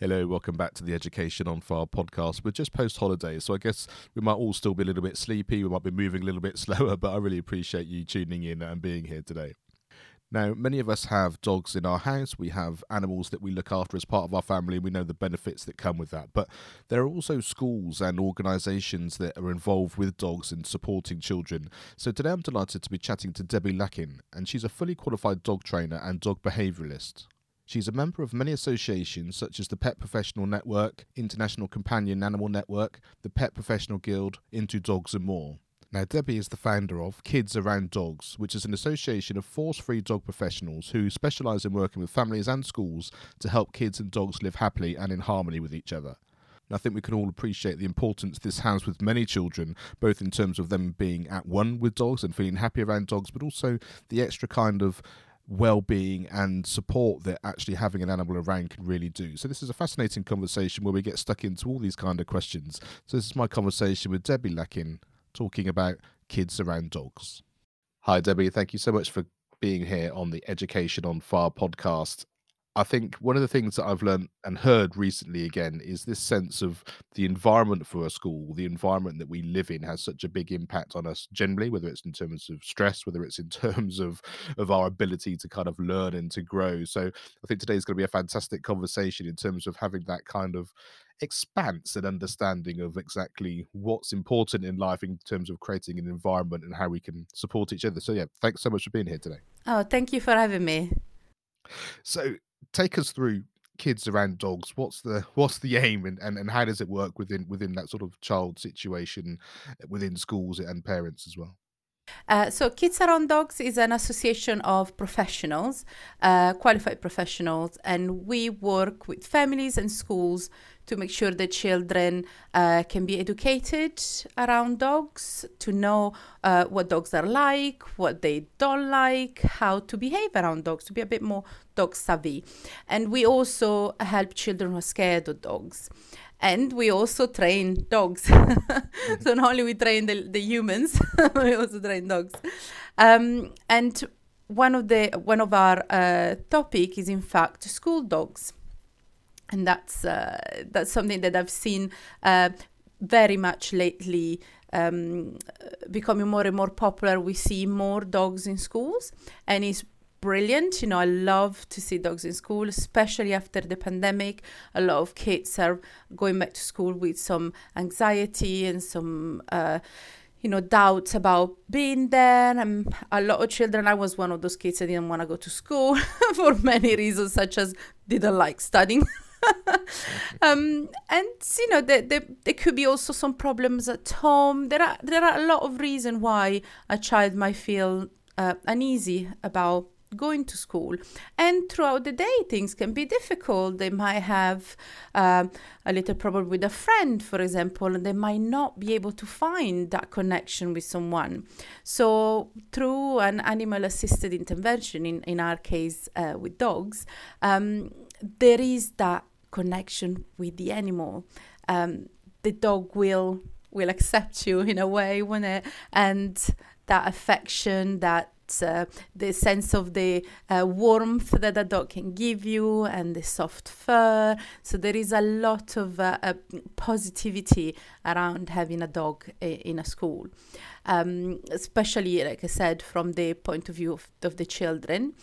Hello, welcome back to the Education on Fire podcast. We're just post holiday, so I guess we might all still be a little bit sleepy. We might be moving a little bit slower, but I really appreciate you tuning in and being here today. Now, many of us have dogs in our house. We have animals that we look after as part of our family, and we know the benefits that come with that. But there are also schools and organisations that are involved with dogs and supporting children. So today I'm delighted to be chatting to Debbie Lacchin, and she's a fully qualified dog trainer and dog behaviouralist. She's a member of many associations such as the Pet Professional Network, International Companion Animal Network, the Pet Professional Guild, Into Dogs and more. Now, Debbie is the founder of Kids Around Dogs, which is an association of force free dog professionals who specialise in working with families and schools to help kids and dogs live happily and in harmony with each other. And I think we can all appreciate the importance this has with many children, both in terms of them being at one with dogs and feeling happy around dogs, but also the extra kind of well-being and support that actually having an animal around can really do. So this is a fascinating conversation where we get stuck into all these kind of questions. So this is my conversation with Debbie Lacchin talking about kids around dogs. Hi Debbie, thank you so much for being here on the Education on Fire podcast. I think one of the things that I've learned and heard recently again is this sense of the environment for a school, the environment that we live in has such a big impact on us generally, whether it's in terms of stress, whether it's in terms of of our ability to kind of learn and to grow. So I think today is going to be a fantastic conversation in terms of having that kind of expanse and understanding of exactly what's important in life in terms of creating an environment and how we can support each other. So yeah, thanks so much for being here today. Oh, thank you for having me. So take us through kids around dogs. What's the what's the aim and, and and how does it work within within that sort of child situation uh, within schools and parents as well? Uh, so, Kids Around Dogs is an association of professionals, uh, qualified professionals, and we work with families and schools to make sure that children uh, can be educated around dogs, to know uh, what dogs are like, what they don't like, how to behave around dogs, to be a bit more dog savvy. And we also help children who are scared of dogs. And we also train dogs. So not only we train the, the humans we also train dogs. Um, and one of the one of our uh, topic is in fact school dogs and that's uh, that's something that I've seen uh, very much lately um, becoming more and more popular. We see more dogs in schools, and it's brilliant. You know, I love to see dogs in school, especially after the pandemic. A lot of kids are going back to school with some anxiety and some. Uh, you know, doubts about being there. And a lot of children, I was one of those kids that didn't want to go to school for many reasons, such as didn't like studying. um, and you know, there, there, there could be also some problems at home. There are there are a lot of reasons why a child might feel uh, uneasy about going to school. And throughout the day things can be difficult. They might have uh, a little problem with a friend for example and they might not be able to find that connection with someone. So through an animal assisted intervention in, in our case uh, with dogs um, there is that connection with the animal um, the dog will will accept you in a way when it and that affection that uh, the sense of the uh, warmth that a dog can give you and the soft fur. So there is a lot of uh, uh positivity around having a dog in a school, um, especially, like I said, from the point of view of, of the children.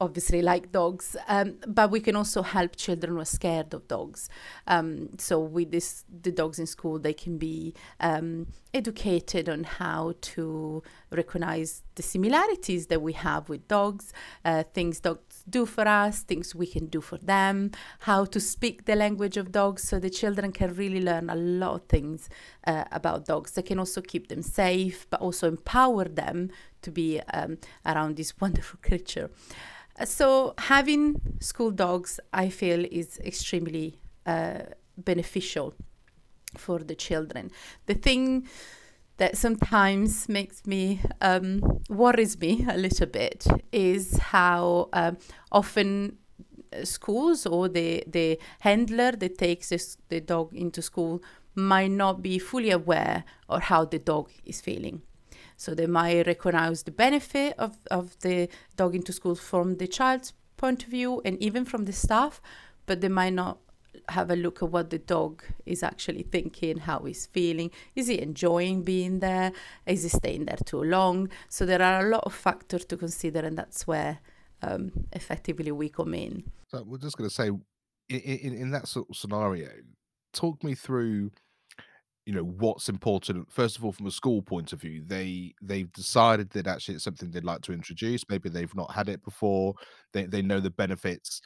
Obviously like dogs, um, but we can also help children who are scared of dogs. Um, so with this, the dogs in school, they can be um, educated on how to recognize the similarities that we have with dogs, uh, things dogs do for us, things we can do for them, how to speak the language of dogs, so the children can really learn a lot of things uh, about dogs. They can also keep them safe, but also empower them to be um, around this wonderful creature. Uh, so having school dogs, I feel, is extremely uh, beneficial for the children. The thing that sometimes makes me um, worries me a little bit is how um, often schools or the the handler that takes this, the dog into school might not be fully aware of how the dog is feeling. So they might recognize the benefit of, of the dog into school from the child's point of view and even from the staff, but they might not have a look at what the dog is actually thinking, how he's feeling. Is he enjoying being there? Is he staying there too long? So there are a lot of factors to consider, and that's where um, effectively we come in. So we're just going to say, in, in, in that sort of scenario, talk me through you know what's important first of all from a school point of view they they've decided that actually it's something they'd like to introduce maybe they've not had it before they, they know the benefits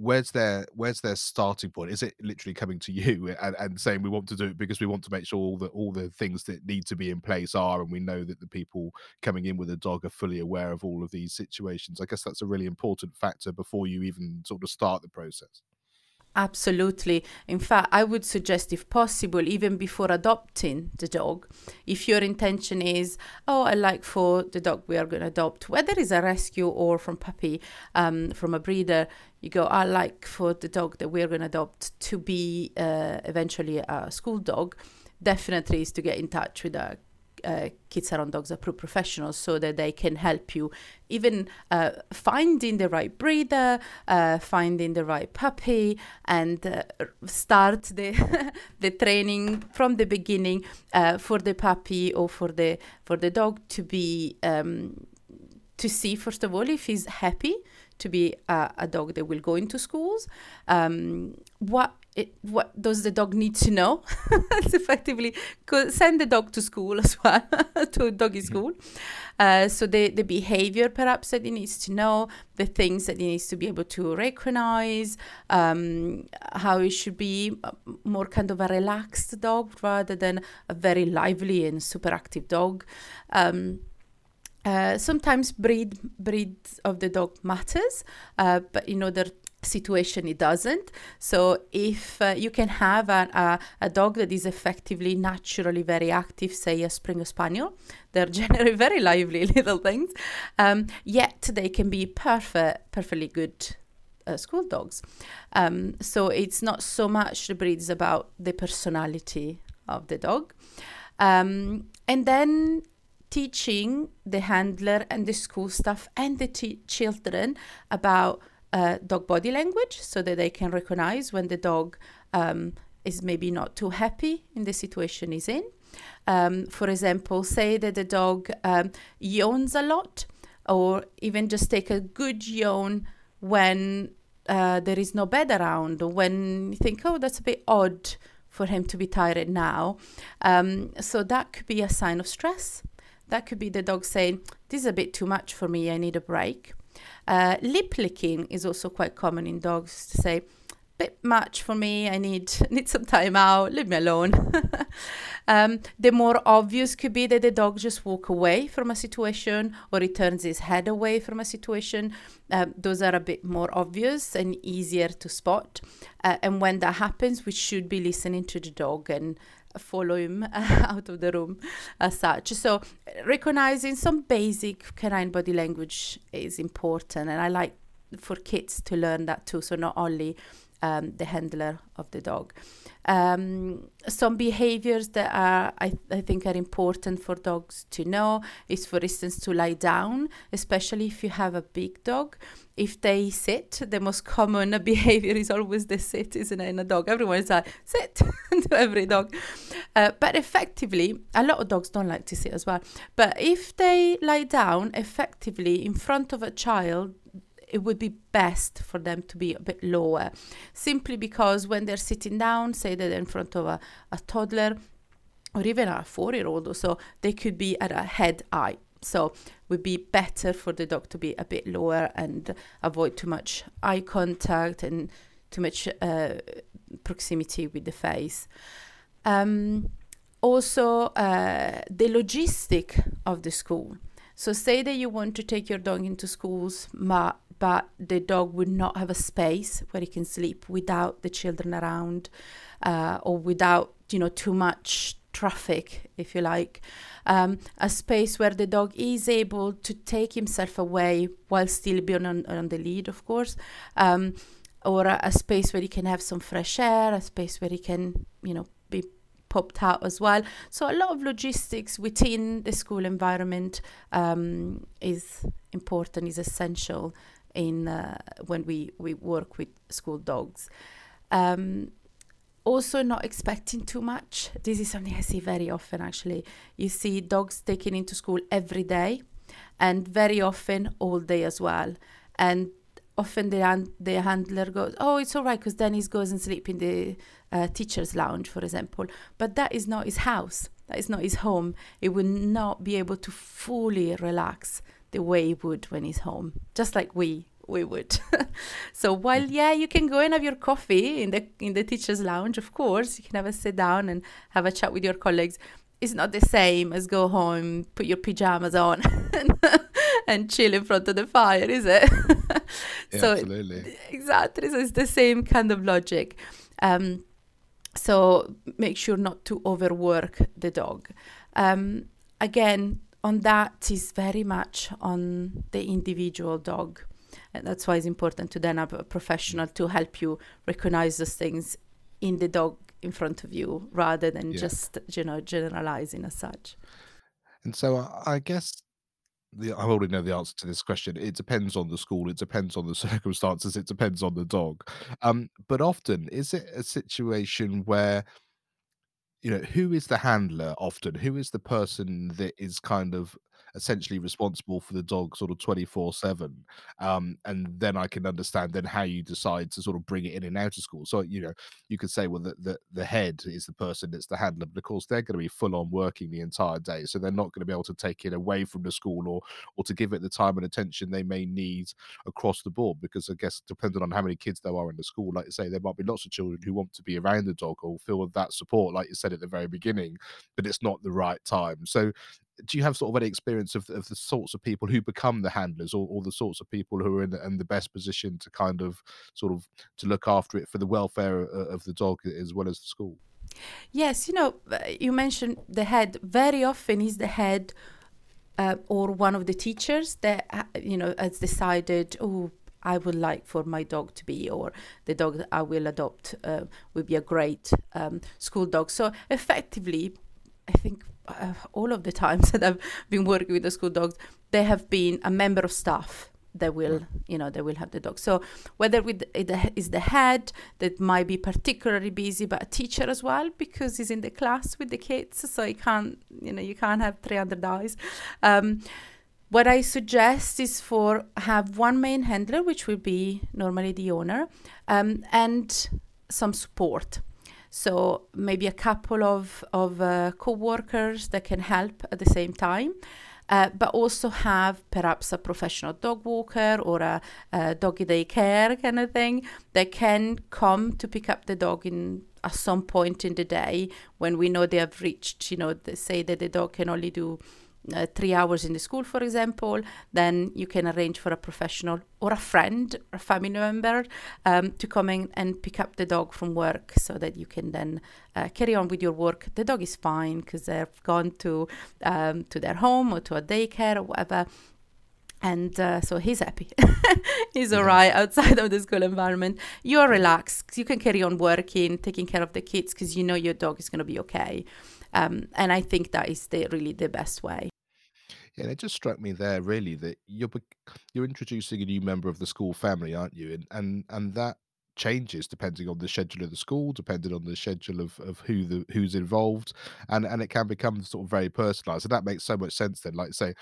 where's their where's their starting point? Is it literally coming to you and, and saying we want to do it because we want to make sure all the all the things that need to be in place are and we know that the people coming in with a dog are fully aware of all of these situations. I guess that's a really important factor before you even sort of start the process Absolutely. In fact, I would suggest, if possible, even before adopting the dog, if your intention is, oh, I like for the dog we are going to adopt, whether it's a rescue or from puppy, um, from a breeder, you go, I like for the dog that we're going to adopt to be uh, eventually a school dog, definitely is to get in touch with a uh, Kids Around Dogs approved professionals so that they can help you even uh, finding the right breeder, uh, finding the right puppy, and uh, start the the training from the beginning uh, for the puppy or for the for the dog to be um, to see first of all if he's happy to be a, a dog that will go into schools. Um, what it, what does the dog need to know? it's effectively send the dog to school as well, to doggy school. Uh, so the, the behavior perhaps that he needs to know, the things that he needs to be able to recognize, um, how he should be more kind of a relaxed dog rather than a very lively and super active dog. Um, uh, sometimes breed breed of the dog matters, uh, but in other situation it doesn't. So if uh, you can have a, a, a, dog that is effectively naturally very active, say a Springer Spaniel, they're generally very lively little things, um, yet they can be perfect, perfectly good uh, school dogs. Um, so it's not so much the breed is about the personality of the dog. Um, and then teaching the handler and the school staff and the t- children about uh, dog body language so that they can recognize when the dog um, is maybe not too happy in the situation he's in. Um, for example, say that the dog um, yawns a lot, or even just take a good yawn when uh, there is no bed around, or when you think, oh, that's a bit odd for him to be tired now. Um, so that could be a sign of stress. That could be the dog saying, This is a bit too much for me, I need a break. Uh, lip licking is also quite common in dogs to say, bit much for me. I need need some time out. Leave me alone. um, the more obvious could be that the dog just walk away from a situation or he turns his head away from a situation. Um, those are a bit more obvious and easier to spot. Uh, and when that happens, we should be listening to the dog and follow him out of the room as such. So recognizing some basic canine body language is important, and I like for kids to learn that too. So not only um, the handler of the dog. Um, some behaviors that are, I, I think are important for dogs to know is, for instance, to lie down, especially if you have a big dog. If they sit, the most common behavior is always the sit, isn't it, in a dog? Everyone is like, sit to every dog. Uh, but effectively, a lot of dogs don't like to sit as well. But if they lie down effectively in front of a child, it would be best for them to be a bit lower, simply because when they're sitting down, say that in front of a, a toddler or even a four year old or so, they could be at a head height. So would be better for the dog to be a bit lower and avoid too much eye contact and too much uh, proximity with the face. Um, also, uh, the logistic of the school. So, say that you want to take your dog into schools, but, but the dog would not have a space where he can sleep without the children around, uh, or without you know too much traffic, if you like, um, a space where the dog is able to take himself away while still being on, on the lead, of course, um, or a, a, space where he can have some fresh air, a space where he can, you know, be popped out as well. So a lot of logistics within the school environment um, is important, is essential in uh, when we, we work with school dogs. Um, also not expecting too much. This is something I see very often actually. You see dogs taken into school every day and very often all day as well. And often the, the handler goes, oh, it's all right because Dennis goes and sleep in the uh, teacher's lounge, for example. But that is not his house. That is not his home. He will not be able to fully relax the way he would when he's home, just like we we would. so while yeah, you can go and have your coffee in the in the teacher's lounge, of course, you can have a sit down and have a chat with your colleagues. It's not the same as go home, put your pajamas on, and chill in front of the fire, is it? yeah, so absolutely. Exactly. So it's the same kind of logic. Um, so make sure not to overwork the dog. Um, again, on that is very much on the individual dog. And that's why it's important to then have a professional to help you recognize those things in the dog in front of you rather than yeah. just, you know, generalizing as such. And so I guess the I already know the answer to this question. It depends on the school, it depends on the circumstances, it depends on the dog. Um, but often, is it a situation where you know who is the handler often? Who is the person that is kind of essentially responsible for the dog sort of 24 7 um, and then i can understand then how you decide to sort of bring it in and out of school. So you know you could say well the, the, the head is the person that's the handler but of course they're going to be full on working the entire day so they're not going to be able to take it away from the school or or to give it the time and attention they may need across the board because i guess depending on how many kids there are in the school like you say there might be lots of children who want to be around the dog or feel that support like you said at the very beginning but it's not the right time. So do you have sort of any experience of, of the sorts of people who become the handlers or, or the sorts of people who are in in the best position to kind of sort of to look after it for the welfare of the dog as well as the school yes you know uh, you mentioned the head very often is the head uh, or one of the teachers that uh, you know has decided oh I would like for my dog to be, or the dog that I will adopt uh, will be a great um, school dog. So effectively, I think uh, all of the times that I've been working with the school dogs, they have been a member of staff that will, you know, they will have the dog. So whether with it is the head that might be particularly busy, but a teacher as well because he's in the class with the kids, so you can't, you know, you can't have 300 eyes. Um, what I suggest is for have one main handler, which will be normally the owner, um, and some support. So maybe a couple of, of uh, co-workers that can help at the same time. Uh, but also have perhaps a professional dog walker or a, a doggy daycare kind of thing that can come to pick up the dog in at some point in the day when we know they have reached, you know, they say that the dog can only do uh, three hours in the school, for example, then you can arrange for a professional or a friend or a family member um, to come in and pick up the dog from work so that you can then uh, carry on with your work. The dog is fine because they've gone to um, to their home or to a daycare or whatever. And uh, so he's happy. he's all right outside of the school environment. You're relaxed. You can carry on working, taking care of the kids because you know your dog is going to be okay. Um, and I think that is the, really the best way. Yeah, and it just struck me there really that you're you're introducing a new member of the school family, aren't you? And and and that changes depending on the schedule of the school, depending on the schedule of, of who the who's involved, and and it can become sort of very personalised. And that makes so much sense. Then, like say,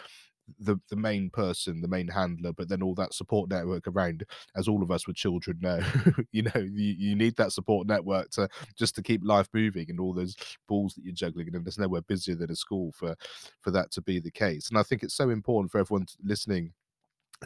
the the main person, the main handler, but then all that support network around. As all of us with children know, you know, you, you need that support network to just to keep life moving and all those balls that you're juggling. And there's nowhere busier than a school for for that to be the case. And I think it's so important for everyone listening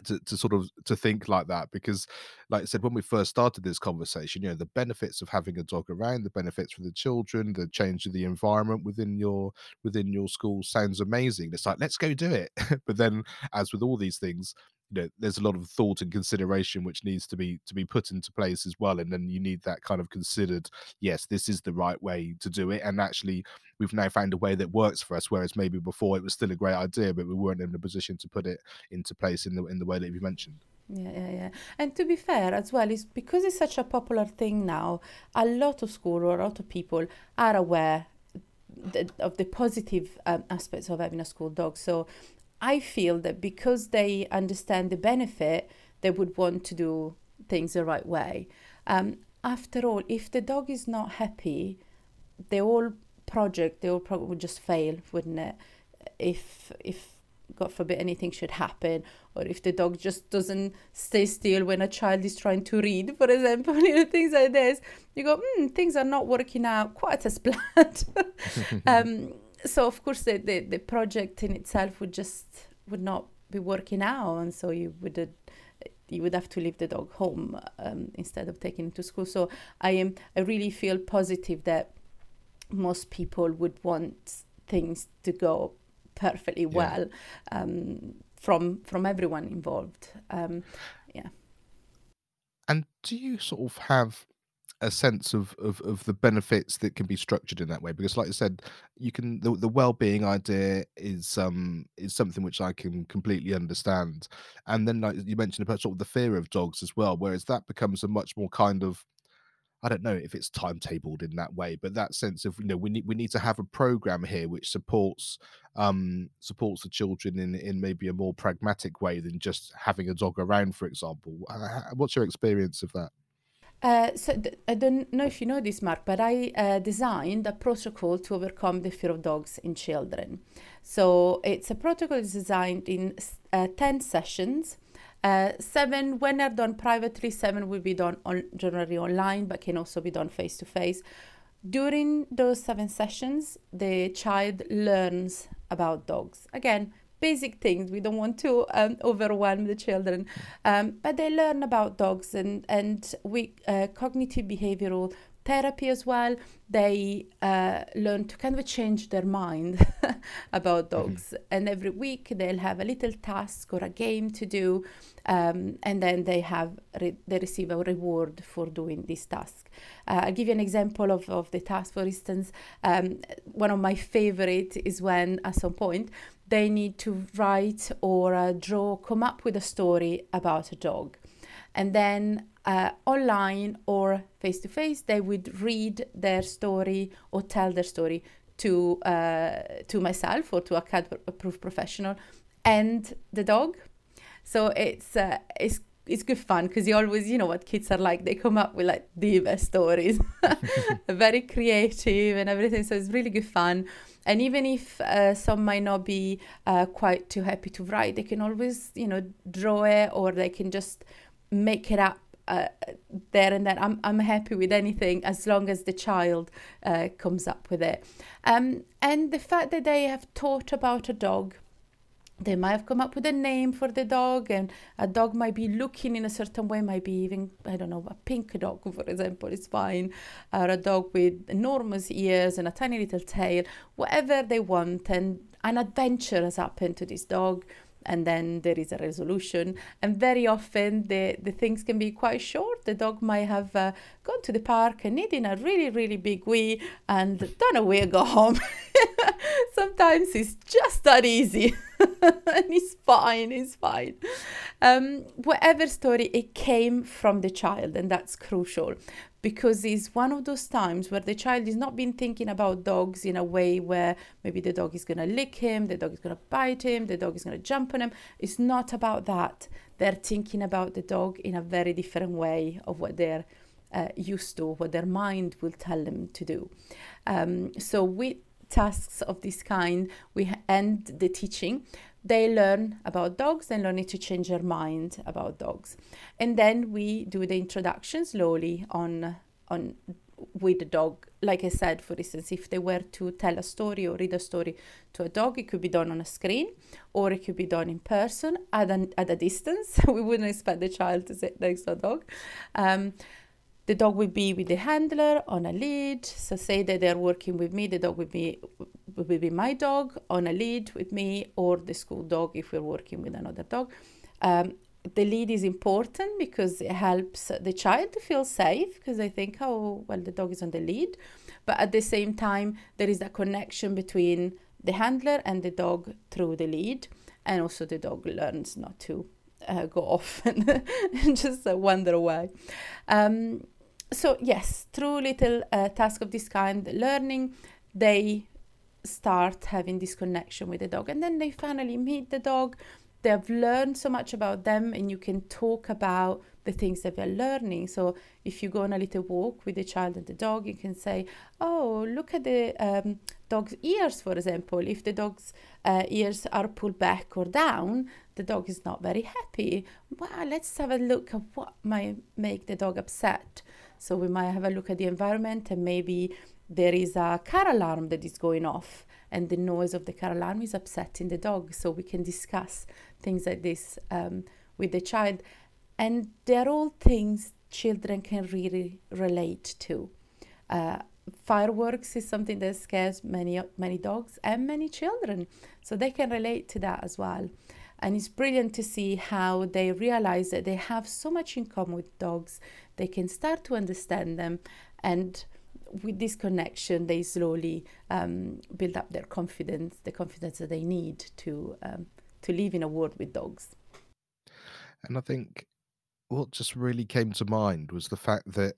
to, to sort of to think like that because like i said when we first started this conversation you know the benefits of having a dog around the benefits for the children the change of the environment within your within your school sounds amazing. It's like let's go do it. But then as with all these things you know there's a lot of thought and consideration which needs to be to be put into place as well and then you need that kind of considered yes this is the right way to do it and actually we've now found a way that works for us whereas maybe before it was still a great idea but we weren't in a position to put it into place in the in the way that you mentioned yeah, yeah, yeah. And to be fair as well, is because it's such a popular thing now, a lot of school or a lot of people are aware of the positive um, aspects of having a school dog. So I feel that because they understand the benefit, they would want to do things the right way. Um, after all, if the dog is not happy, the whole project, the whole project would just fail, wouldn't it? If if God forbid anything should happen, or if the dog just doesn't stay still when a child is trying to read, for example, you know, things like this, you go, hmm, things are not working out quite as planned. um, so of course the, the, the project in itself would just would not be working out and so you would uh, you would have to leave the dog home um, instead of taking it to school. So i am i really feel positive that most people would want things to go perfectly yeah. well um, from from everyone involved. Um, yeah. And do you sort of have a sense of, of of the benefits that can be structured in that way because like i said you can the, the well-being idea is um is something which i can completely understand and then like you mentioned about sort of the fear of dogs as well whereas that becomes a much more kind of I don't know if it's timetabled in that way, but that sense of you know we need we need to have a program here which supports um supports the children in in maybe a more pragmatic way than just having a dog around, for example. What's your experience of that? Uh, so I don't know if you know this, Mark, but I uh, designed a protocol to overcome the fear of dogs in children. So it's a protocol designed in uh, 10 sessions. Uh, seven, when they're done privately, seven will be done on, generally online, but can also be done face to face. During those seven sessions, the child learns about dogs. Again, basic things. We don't want to um, overwhelm the children, um, but they learn about dogs and and we uh, cognitive behavioral therapy as well. They uh, learn to kind of change their mind about mm-hmm. dogs, mm-hmm. and every week they'll have a little task or a game to do, um, and then they have re- they receive a reward for doing this task. Uh, I'll give you an example of, of the task. For instance, um, one of my favorite is when at some point they need to write or uh, draw, come up with a story about a dog. And then uh, online or face to face, they would read their story or tell their story to uh, to myself or to a KAD approved professional and the dog. So it's uh, it's it's good fun because you always you know what kids are like they come up with like the best stories. Very creative and everything so it's really good fun. And even if uh, some might not be uh, quite too happy to write they can always you know draw it or they can just make it up uh, there and then. I'm, I'm happy with anything as long as the child uh, comes up with it. Um, and the fact that they have taught about a dog they might have come up with a name for the dog and a dog might be looking in a certain way might be even i don't know a pink dog for example is fine. Or a dog with enormous ears and a tiny little tail whatever they want and an adventure has happened to this dog and then there is a resolution. And very often the, the things can be quite short. The dog might have uh, gone to the park and needing a really really big wee and done a wee go home. Sometimes it's just that easy. And it's fine it's fine. Um, whatever story it came from the child and that's crucial because it's one of those times where the child is not been thinking about dogs in a way where maybe the dog is going to lick him, the dog is going to bite him, the dog is going to jump on him. It's not about that. They're thinking about the dog in a very different way of what they're uh, used to, what their mind will tell them to do. Um, so with tasks of this kind, we end the teaching they learn about dogs and learning to change their mind about dogs. And then we do the introduction slowly on on with the dog. Like I said, for instance, if they were to tell a story or read a story to a dog, it could be done on a screen or it could be done in person at, an, at a distance. we wouldn't expect the child to sit next to a dog. Um, the dog will be with the handler on a lead. So say that they're working with me, the dog will be will be my dog on a lead with me, or the school dog if we're working with another dog. Um, the lead is important because it helps the child to feel safe because they think, oh, well, the dog is on the lead. But at the same time, there is that connection between the handler and the dog through the lead. And also, the dog learns not to uh, go off and, just uh, wander away. Um, so, yes, through little uh, tasks of this kind, learning, they start having this connection with the dog. And then they finally meet the dog. They've learned so much about them and you can talk about the things that they're learning. So if you go on a little walk with the child and the dog you can say oh look at the um, dog's ears for example. If the dog's uh, ears are pulled back or down the dog is not very happy. Well let's have a look at what might make the dog upset. So we might have a look at the environment and maybe there is a car alarm that is going off and the noise of the car alarm is upsetting the dog. So we can discuss things like this um, with the child. And they're all things children can really relate to. Uh, fireworks is something that scares many many dogs and many children, so they can relate to that as well. And it's brilliant to see how they realize that they have so much in common with dogs. They can start to understand them, and with this connection, they slowly um, build up their confidence, the confidence that they need to um, to live in a world with dogs. And I think what just really came to mind was the fact that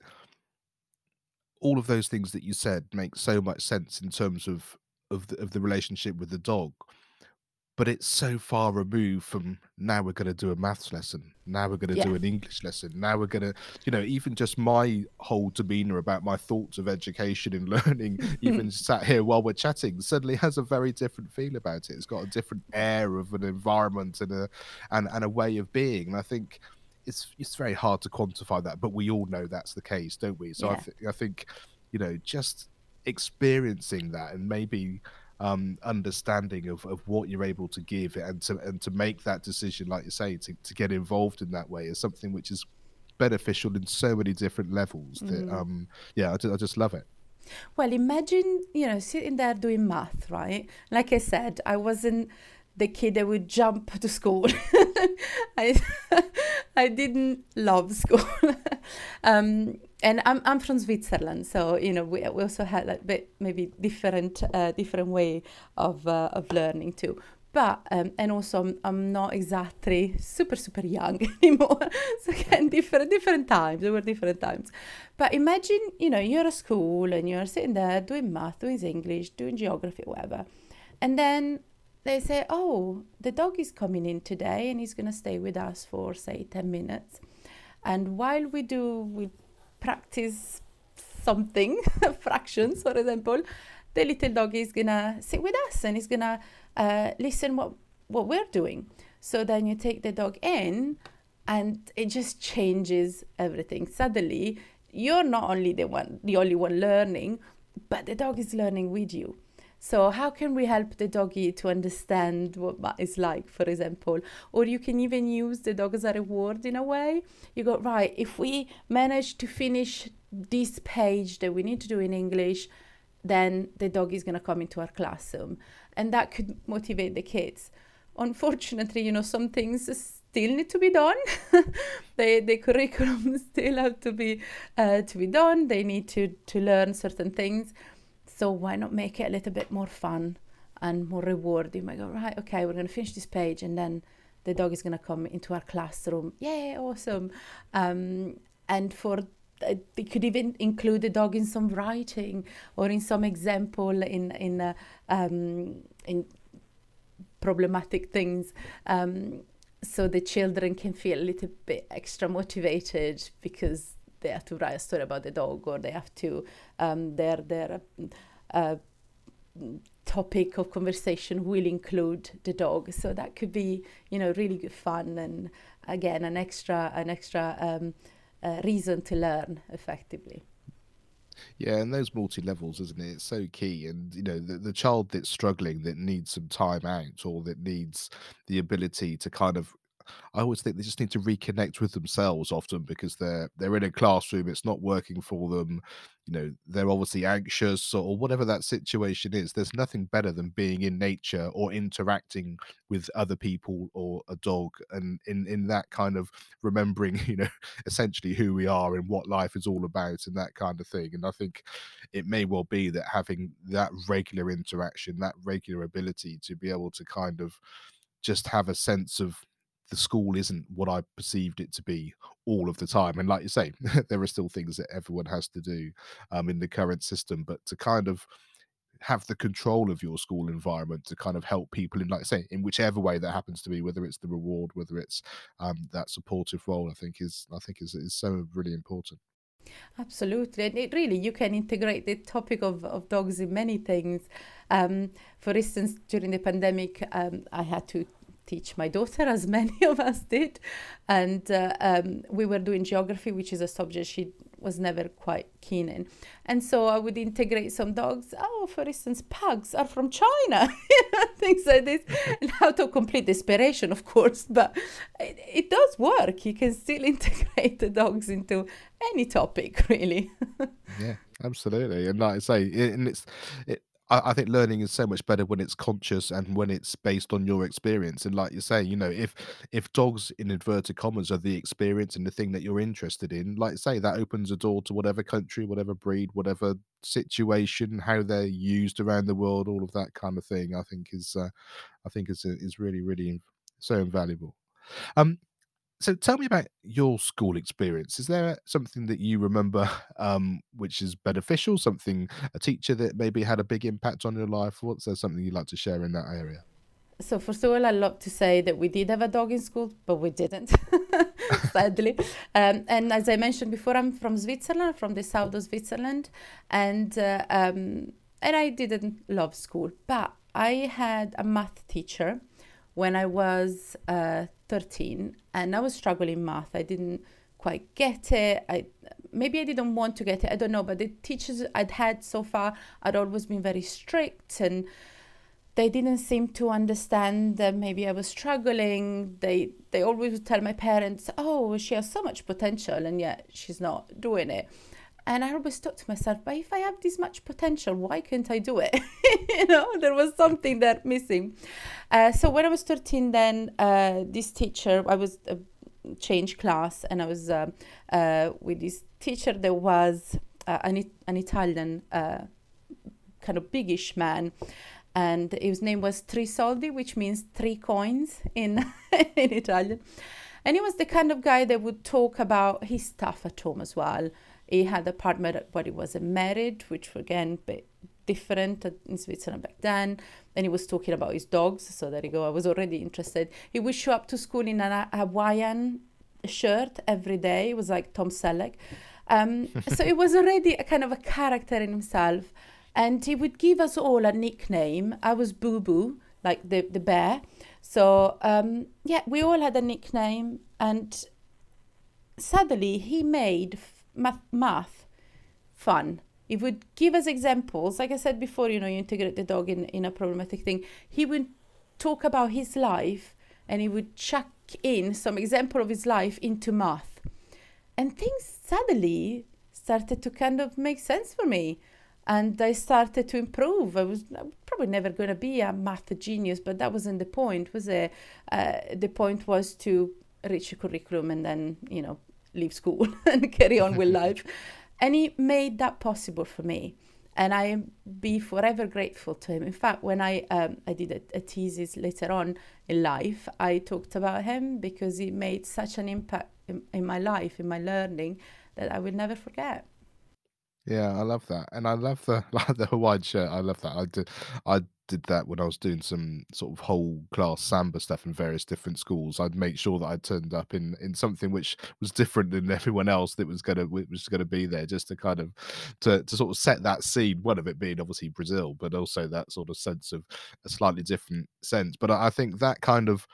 all of those things that you said make so much sense in terms of of the, of the relationship with the dog but it's so far removed from now we're going to do a maths lesson now we're going to yeah. do an english lesson now we're going to you know even just my whole demeanor about my thoughts of education and learning even sat here while we're chatting suddenly has a very different feel about it it's got a different air of an environment and a and, and a way of being and i think it's it's very hard to quantify that but we all know that's the case don't we so yeah. I, th- I think you know just experiencing that and maybe um, understanding of, of what you're able to give and to and to make that decision, like you say, to, to get involved in that way is something which is beneficial in so many different levels. That mm. um, yeah, I, I just love it. Well, imagine you know sitting there doing math, right? Like I said, I wasn't the kid that would jump to school. I I didn't love school. um, and I'm I'm from Switzerland, so you know we, we also had a bit maybe different uh, different way of uh, of learning too. But um, and also I'm, I'm not exactly super super young anymore. so again, different different times. There were different times. But imagine you know you're at school and you're sitting there doing math, doing English, doing geography, whatever, and then they say, oh, the dog is coming in today and he's gonna stay with us for say ten minutes. And while we do, we practice something, fractions, for example, the little dog is gonna sit with us and he's gonna uh, listen what what we're doing. So then you take the dog in, and it just changes everything. Suddenly, you're not only the one, the only one learning, but the dog is learning with you. So how can we help the doggy to understand what that is like, for example? Or you can even use the dog as a reward in a way. You go, right, if we manage to finish this page that we need to do in English, then the dog is going to come into our classroom. And that could motivate the kids. Unfortunately, you know, some things still need to be done. the, the curriculum still have to be uh, to be done. They need to, to learn certain things so why not make it a little bit more fun and more rewarding? I go, right, okay, we're going to finish this page and then the dog is going to come into our classroom. Yeah, awesome. Um, and for uh, they could even include the dog in some writing or in some example in in uh, um, in problematic things um, so the children can feel a little bit extra motivated because they have to write a story about the dog or they have to um, their their uh, topic of conversation will include the dog so that could be you know really good fun and again an extra an extra um, uh, reason to learn effectively yeah, and those multi levels, isn't it? It's so key. And you know, the, the child that's struggling, that needs some time out, or that needs the ability to kind of I always think they just need to reconnect with themselves often because they're they're in a classroom, it's not working for them. You know, they're obviously anxious or whatever that situation is. There's nothing better than being in nature or interacting with other people or a dog and in in that kind of remembering, you know, essentially who we are and what life is all about and that kind of thing. And I think it may well be that having that regular interaction, that regular ability to be able to kind of just have a sense of the school isn't what I perceived it to be all of the time. And like you say, there are still things that everyone has to do um, in the current system, but to kind of have the control of your school environment to kind of help people in, like I say, in whichever way that happens to be, whether it's the reward, whether it's um, that supportive role, I think is I think is is so really important. Absolutely, and it really you can integrate the topic of, of dogs in many things. Um, for instance, during the pandemic, um, I had to teach my daughter, as many of us did. And uh, um, we were doing geography, which is a subject she was never quite keen in. And so I would integrate some dogs. Oh, for instance, pugs are from China, things like this. And out of complete desperation, of course, but it, it does work. You can still integrate the dogs into any topic, really. yeah, absolutely. And like I say, it, and it's it, I, I think learning is so much better when it's conscious and when it's based on your experience. And like you're saying, you know, if if dogs in inverted commas are the experience and the thing that you're interested in, like say, that opens a door to whatever country, whatever breed, whatever situation, how they're used around the world, all of that kind of thing. I think is uh, I think is is really really so invaluable. Um, so tell me about your school experience. Is there something that you remember um, which is beneficial? Something a teacher that maybe had a big impact on your life? What's there something you'd like to share in that area? So first of all, I love to say that we did have a dog in school, but we didn't, sadly. Um, and as I mentioned before, I'm from Switzerland, from the south of Switzerland, and uh, um, and I didn't love school, but I had a math teacher when I was uh, 13 and I was struggling math. I didn't quite get it. I maybe I didn't want to get it. I don't know, but the teachers I'd had so far had always been very strict and they didn't seem to understand that maybe I was struggling. They they always would tell my parents, "Oh, she has so much potential and yet she's not doing it." And I always thought to myself, but if I have this much potential, why can't I do it? you know, there was something that missing. Uh, so when I was 13, then uh, this teacher, I was uh, changed class and I was uh, uh, with this teacher that was uh, an, an Italian kind of biggish man. And his name was Tre Soldi, which means three coins in, in Italian. And he was the kind of guy that would talk about his stuff at home as well he had a partner, but he wasn't married, which again, bit different in Switzerland back then. And he was talking about his dogs. So there you go. I was already interested. He would show up to school in a Hawaiian shirt every day. It was like Tom Selleck. Um, so it was already a kind of a character in himself. And he would give us all a nickname. I was Boo Boo, like the, the bear. So um, yeah, we all had a nickname. And suddenly he made math, math fun. He would give us examples. Like I said before, you know, you integrate the dog in, in a problematic thing. He would talk about his life and he would chuck in some example of his life into math. And things suddenly started to kind of make sense for me. And I started to improve. I was probably never going to be a math genius, but that wasn't the point, was it? Uh, the point was to reach a curriculum and then, you know, leave school and carry on with life. And he made that possible for me. And I be forever grateful to him. In fact, when I um, I did a, a thesis later on in life, I talked about him because he made such an impact in, in my life, in my learning, that I will never forget. Yeah, I love that, and I love the like the Hawaiian shirt. I love that. I do, I did that when I was doing some sort of whole class samba stuff in various different schools. I'd make sure that I turned up in in something which was different than everyone else that was gonna was gonna be there, just to kind of to to sort of set that scene. One of it being obviously Brazil, but also that sort of sense of a slightly different sense. But I, I think that kind of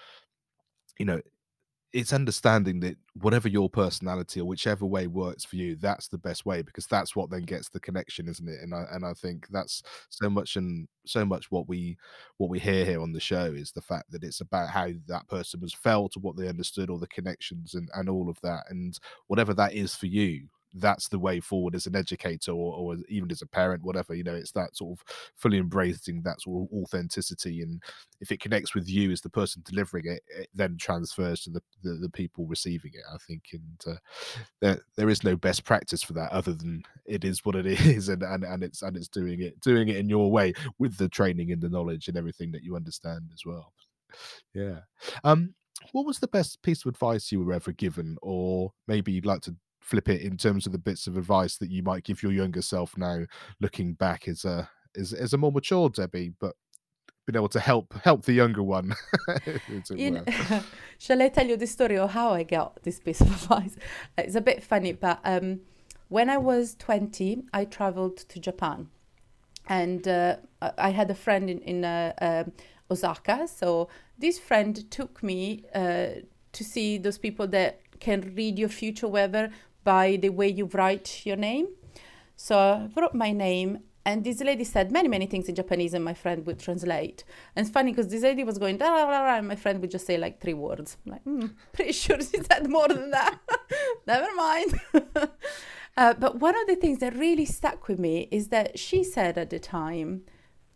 you know it's understanding that whatever your personality or whichever way works for you, that's the best way because that's what then gets the connection, isn't it? And I and I think that's so much and so much what we what we hear here on the show is the fact that it's about how that person was felt or what they understood or the connections and and all of that and whatever that is for you that's the way forward as an educator or, or even as a parent whatever you know it's that sort of fully embracing that sort of authenticity. And if it connects with you as the person delivering it it then transfers to the the, the people receiving it i think. And uh, there there is no best practice for that other than it is what it is and, and and it's and it's doing it doing it in your way with the training and the knowledge and everything that you understand as well. Yeah. Um what was the best piece of advice you were ever given or maybe you'd like to flip it in terms of the bits of advice that you might give your younger self now, looking back as a as, as a more mature Debbie, but been able to help help the younger one. know, shall I tell you the story of how I got this piece of advice? It's a bit funny, but um, when I was 20, I traveled to Japan. And uh, I had a friend in, in uh, uh, Osaka. So this friend took me uh, to see those people that can read your future weather by the way you write your name. So I wrote my name, and this lady said many, many things in Japanese, and my friend would translate. And it's funny because this lady was going, and my friend would just say like three words. I'm like, mm, pretty sure she said more than that. Never mind. uh, but one of the things that really stuck with me is that she said at the time,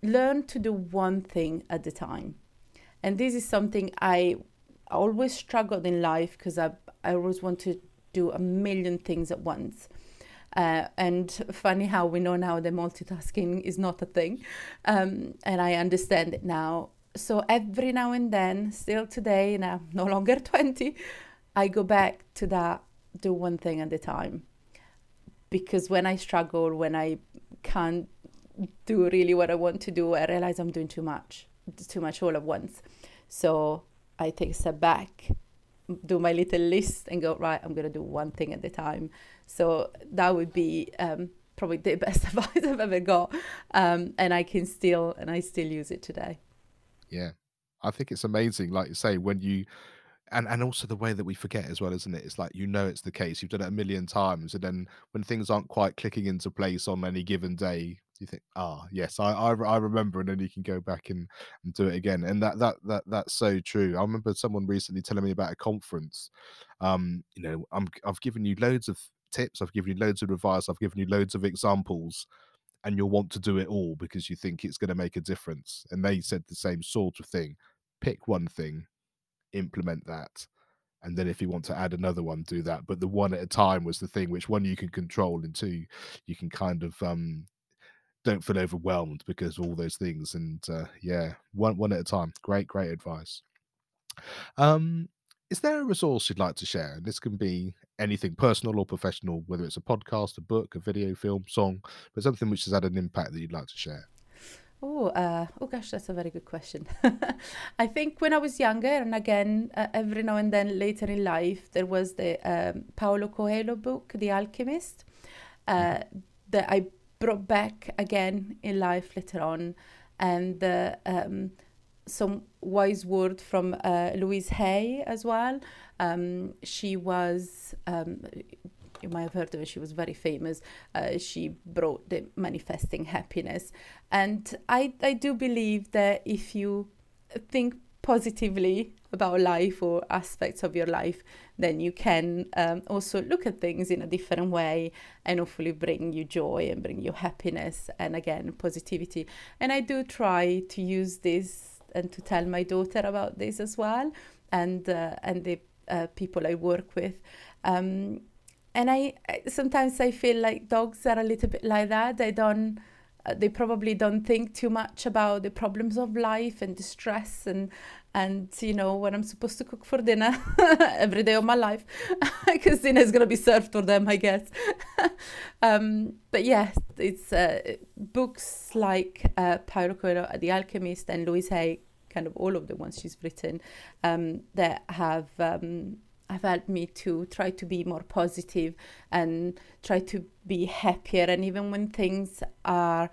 learn to do one thing at a time. And this is something I always struggled in life because I, I always want to do a million things at once. Uh, and funny how we know now that multitasking is not a thing. Um, and I understand it now. So every now and then, still today, now no longer 20, I go back to that do one thing at a time. Because when I struggle, when I can't do really what I want to do, I realize I'm doing too much, too much all at once. So I take a step back do my little list and go right i'm going to do one thing at a time. So that would be um, probably the best advice i've ever got um, and i can still and i still use it today. Yeah. I think it's amazing like you say when you and and also the way that we forget as well isn't it? It's like you know it's the case you've done it a million times and then when things aren't quite clicking into place on any given day you think, ah, yes, I, I, I remember, and then you can go back and, and do it again, and that that that that's so true. I remember someone recently telling me about a conference. Um, you know, I'm I've given you loads of tips, I've given you loads of advice, I've given you loads of examples, and you'll want to do it all because you think it's going to make a difference. And they said the same sort of thing: pick one thing, implement that, and then if you want to add another one do that but the one at a time was the thing which one you can control and two you can kind of um don't feel overwhelmed because of all those things. And uh, yeah, one one at a time. Great, great advice. Um, is there a resource you'd like to share? And this can be anything personal or professional, whether it's a podcast, a book, a video, film, song, but something which has had an impact that you'd like to share. Oh, uh, oh gosh, that's a very good question. I think when I was younger, and again, uh, every now and then later in life, there was the um, Paulo Coelho book, The Alchemist, uh, mm. that I brought back again in life later on, and uh, um, some wise word from uh, Louise Hay as well. Um, she was. Um, you might have heard of her, she was very famous. Uh, she brought the manifesting happiness. And I, I do believe that if you think positively about life or aspects of your life, then you can um, also look at things in a different way and hopefully bring you joy and bring you happiness and again positivity. And I do try to use this and to tell my daughter about this as well, and uh, and the uh, people I work with. Um, and I, I sometimes I feel like dogs are a little bit like that. They don't uh, they probably don't think too much about the problems of life and the stress and and you know when I'm supposed to cook for dinner every day of my life because dinner is going to be served for them, I guess. um, but yes, it's uh, books like uh, Paulo Coelho, The Alchemist, and Louise Hay, kind of all of the ones she's written, um, that have um, have helped me to try to be more positive and try to be happier. And even when things are,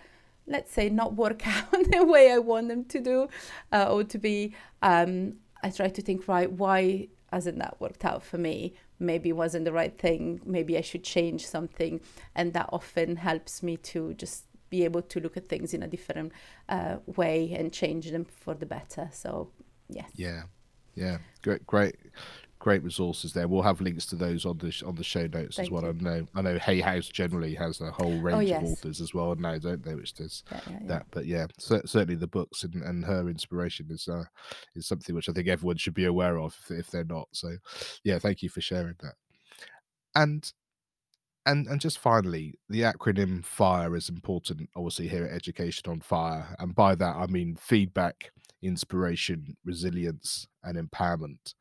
let's say, not work out the way I want them to do uh, or to be, um, I try to think, right, why hasn't that worked out for me? Maybe it wasn't the right thing. Maybe I should change something. And that often helps me to just be able to look at things in a different uh, way and change them for the better. So, yes. Yeah. Yeah. Great. Great great resources there. We'll have links to those on the on the show notes Thank as well. You. I know I know Hay House generally has a whole range oh, yes. of authors as well now, don't they? Which does yeah, yeah, that. But yeah, certainly the books and, and her inspiration is uh, is something which I think everyone should be aware of if, if they're not. So yeah, thank you for sharing that. And and and just finally, the acronym FIRE is important, obviously here at Education on Fire, and by that I mean feedback, inspiration, resilience, and empowerment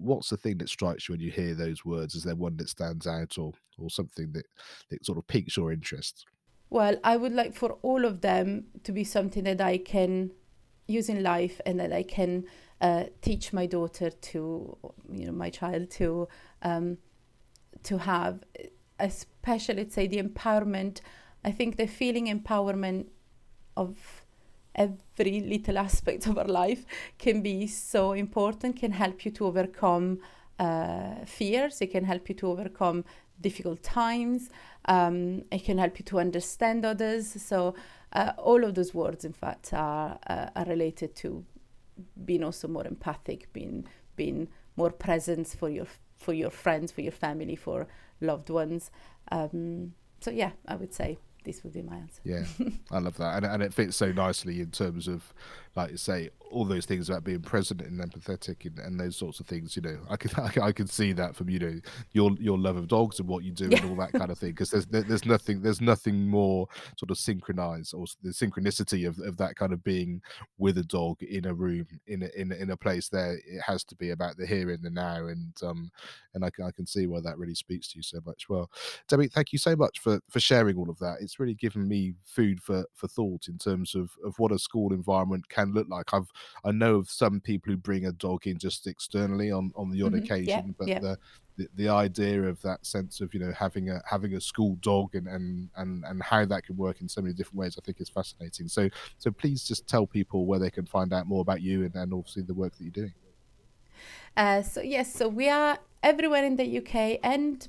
what's the thing that strikes you when you hear those words? Is there one that stands out or or something that, that sort of piques your interest? Well, I would like for all of them to be something that I can use in life and that I can uh, teach my daughter to, you know, my child to um, to have, especially, let's say, the empowerment. I think the feeling empowerment of every little aspect of our life can be so important, can help you to overcome uh, fears, it can help you to overcome difficult times, um, it can help you to understand others. So, uh, all of those words, in fact, are, uh, are related to being also more empathic, being, being more present for your, for your friends, for your family, for loved ones. Um, so, yeah, I would say this would be my answer. Yeah, I love that, and and it fits so nicely in terms of, like you say, all those things about being present and empathetic and, and those sorts of things. You know, I can I can see that from you know your your love of dogs and what you do yeah. and all that kind of thing. Because there's there's nothing there's nothing more sort of synchronized or the synchronicity of, of that kind of being with a dog in a room in a, in a, in a place there. It has to be about the here and the now, and um and I can I can see why that really speaks to you so much. Well, Debbie, thank you so much for for sharing all of that. It's really given me food for for thought in terms of of what a school environment can look like. I've I know of some people who bring a dog in just externally on on the odd mm-hmm. occasion, yeah, but yeah. The, the, the idea of that sense of you know having a having a school dog and and and and how that can work in so many different ways, I think is fascinating. So so please just tell people where they can find out more about you and, and obviously the work that you're doing. Uh, so yes, so we are everywhere in the UK and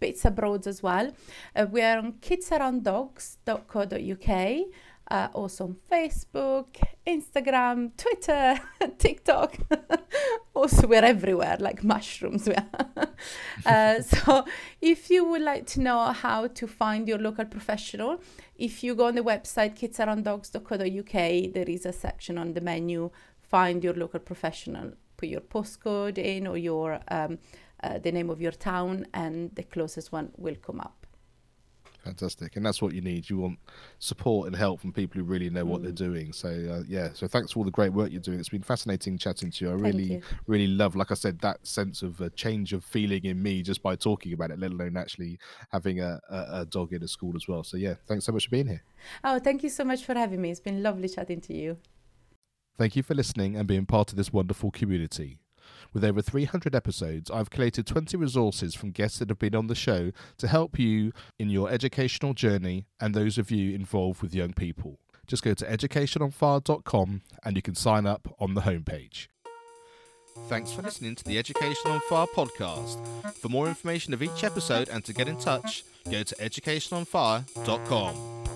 bits abroad as well. Uh, we are on kidsarounddogs.co.uk uh, also on Facebook, Instagram, Twitter, TikTok. also, we're everywhere like mushrooms. uh, so, if you would like to know how to find your local professional, if you go on the website kidsarounddogs.co.uk, there is a section on the menu, find your local professional. Put your postcode in or your um, uh, the name of your town, and the closest one will come up. Fantastic, and that's what you need. You want support and help from people who really know what they're mm. doing. So uh, yeah, so thanks for all the great work you're doing. It's been fascinating chatting to you. I really, you. really love, like I said, that sense of a change of feeling in me just by talking about it, let alone actually having a, a, a dog in a school as well. So yeah, thanks so much for being here. Oh, thank you so much for having me. It's been lovely chatting to you. Thank you for listening and being part of this wonderful community. With over 300 episodes, I've collated 20 resources from guests that have been on the show to help you in your educational journey and those of you involved with young people. Just go to educationonfire.com and you can sign up on the homepage. Thanks for listening to the Education on Fire podcast. For more information of each episode and to get in touch, go to educationonfire.com.